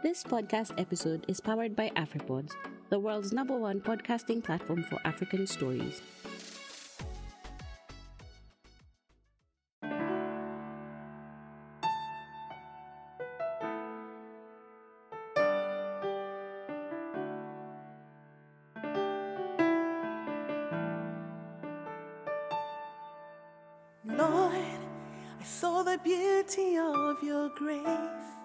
This podcast episode is powered by AfriPods, the world's number one podcasting platform for African stories. Lord, I saw the beauty of your grace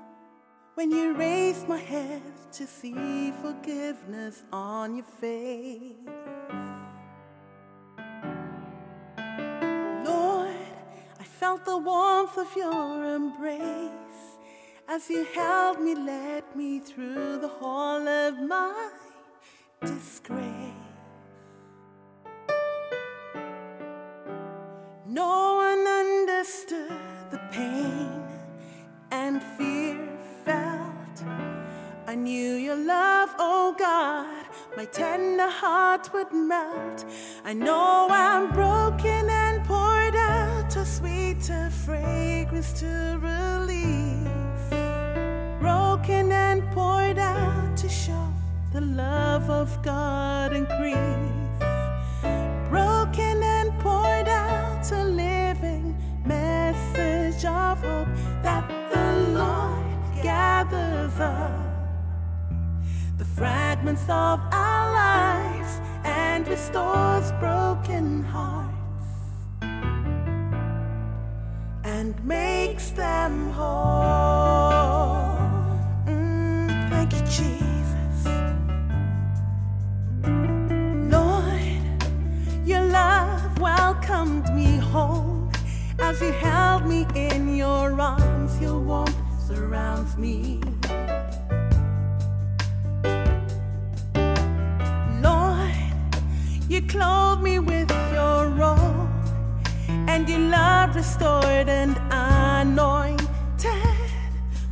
when you raised my head to see forgiveness on your face. Lord, I felt the warmth of your embrace as you held me, led me through the hall of my disgrace. I knew your love, oh God, my tender heart would melt. I know I'm broken and poured out a sweeter fragrance to release. Broken and poured out to show the love of God increase broken and poured out a living message of hope that the Lord gathers up fragments of our lives and restores broken hearts and makes them whole. Mm, thank you, Jesus. Lord, your love welcomed me home as you held me in your arms. Your warmth surrounds me. Clothed me with your robe, and your love restored and anointed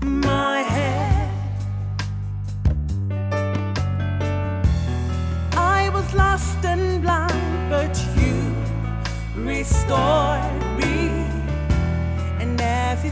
my head. I was lost and blind, but you restored me. And as you